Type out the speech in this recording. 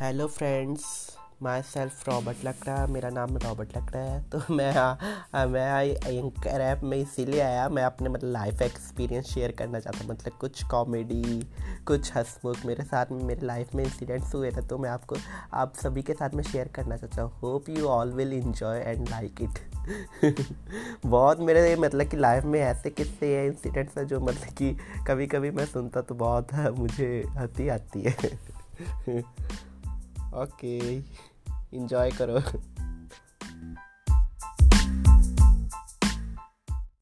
Hello friends myself Robert Lakra मेरा नाम Robert लकड़ा है। तो मैं आ, मैं आई एंकर ऐप में इसीलिए आया। मैं अपने मतलब लाइफ एक्सपीरियंस शेयर करना चाहता हूँ। मतलब कुछ कॉमेडी कुछ हंसमुख मेरे साथ में मेरे लाइफ में इंसिडेंट्स हुए थे। तो मैं आपको आप सभी के साथ में शेयर करना चाहता हूँ। Hope you all will enjoy and like it बहुत मेरे मतलब कि लाइफ में ऐसे किस्से हैं इंसिडेंट्स हैं जो मतलब कि कभी कभी मैं सुनता तो बहुत मुझे हँसी आती है। ओके इंजॉय करो।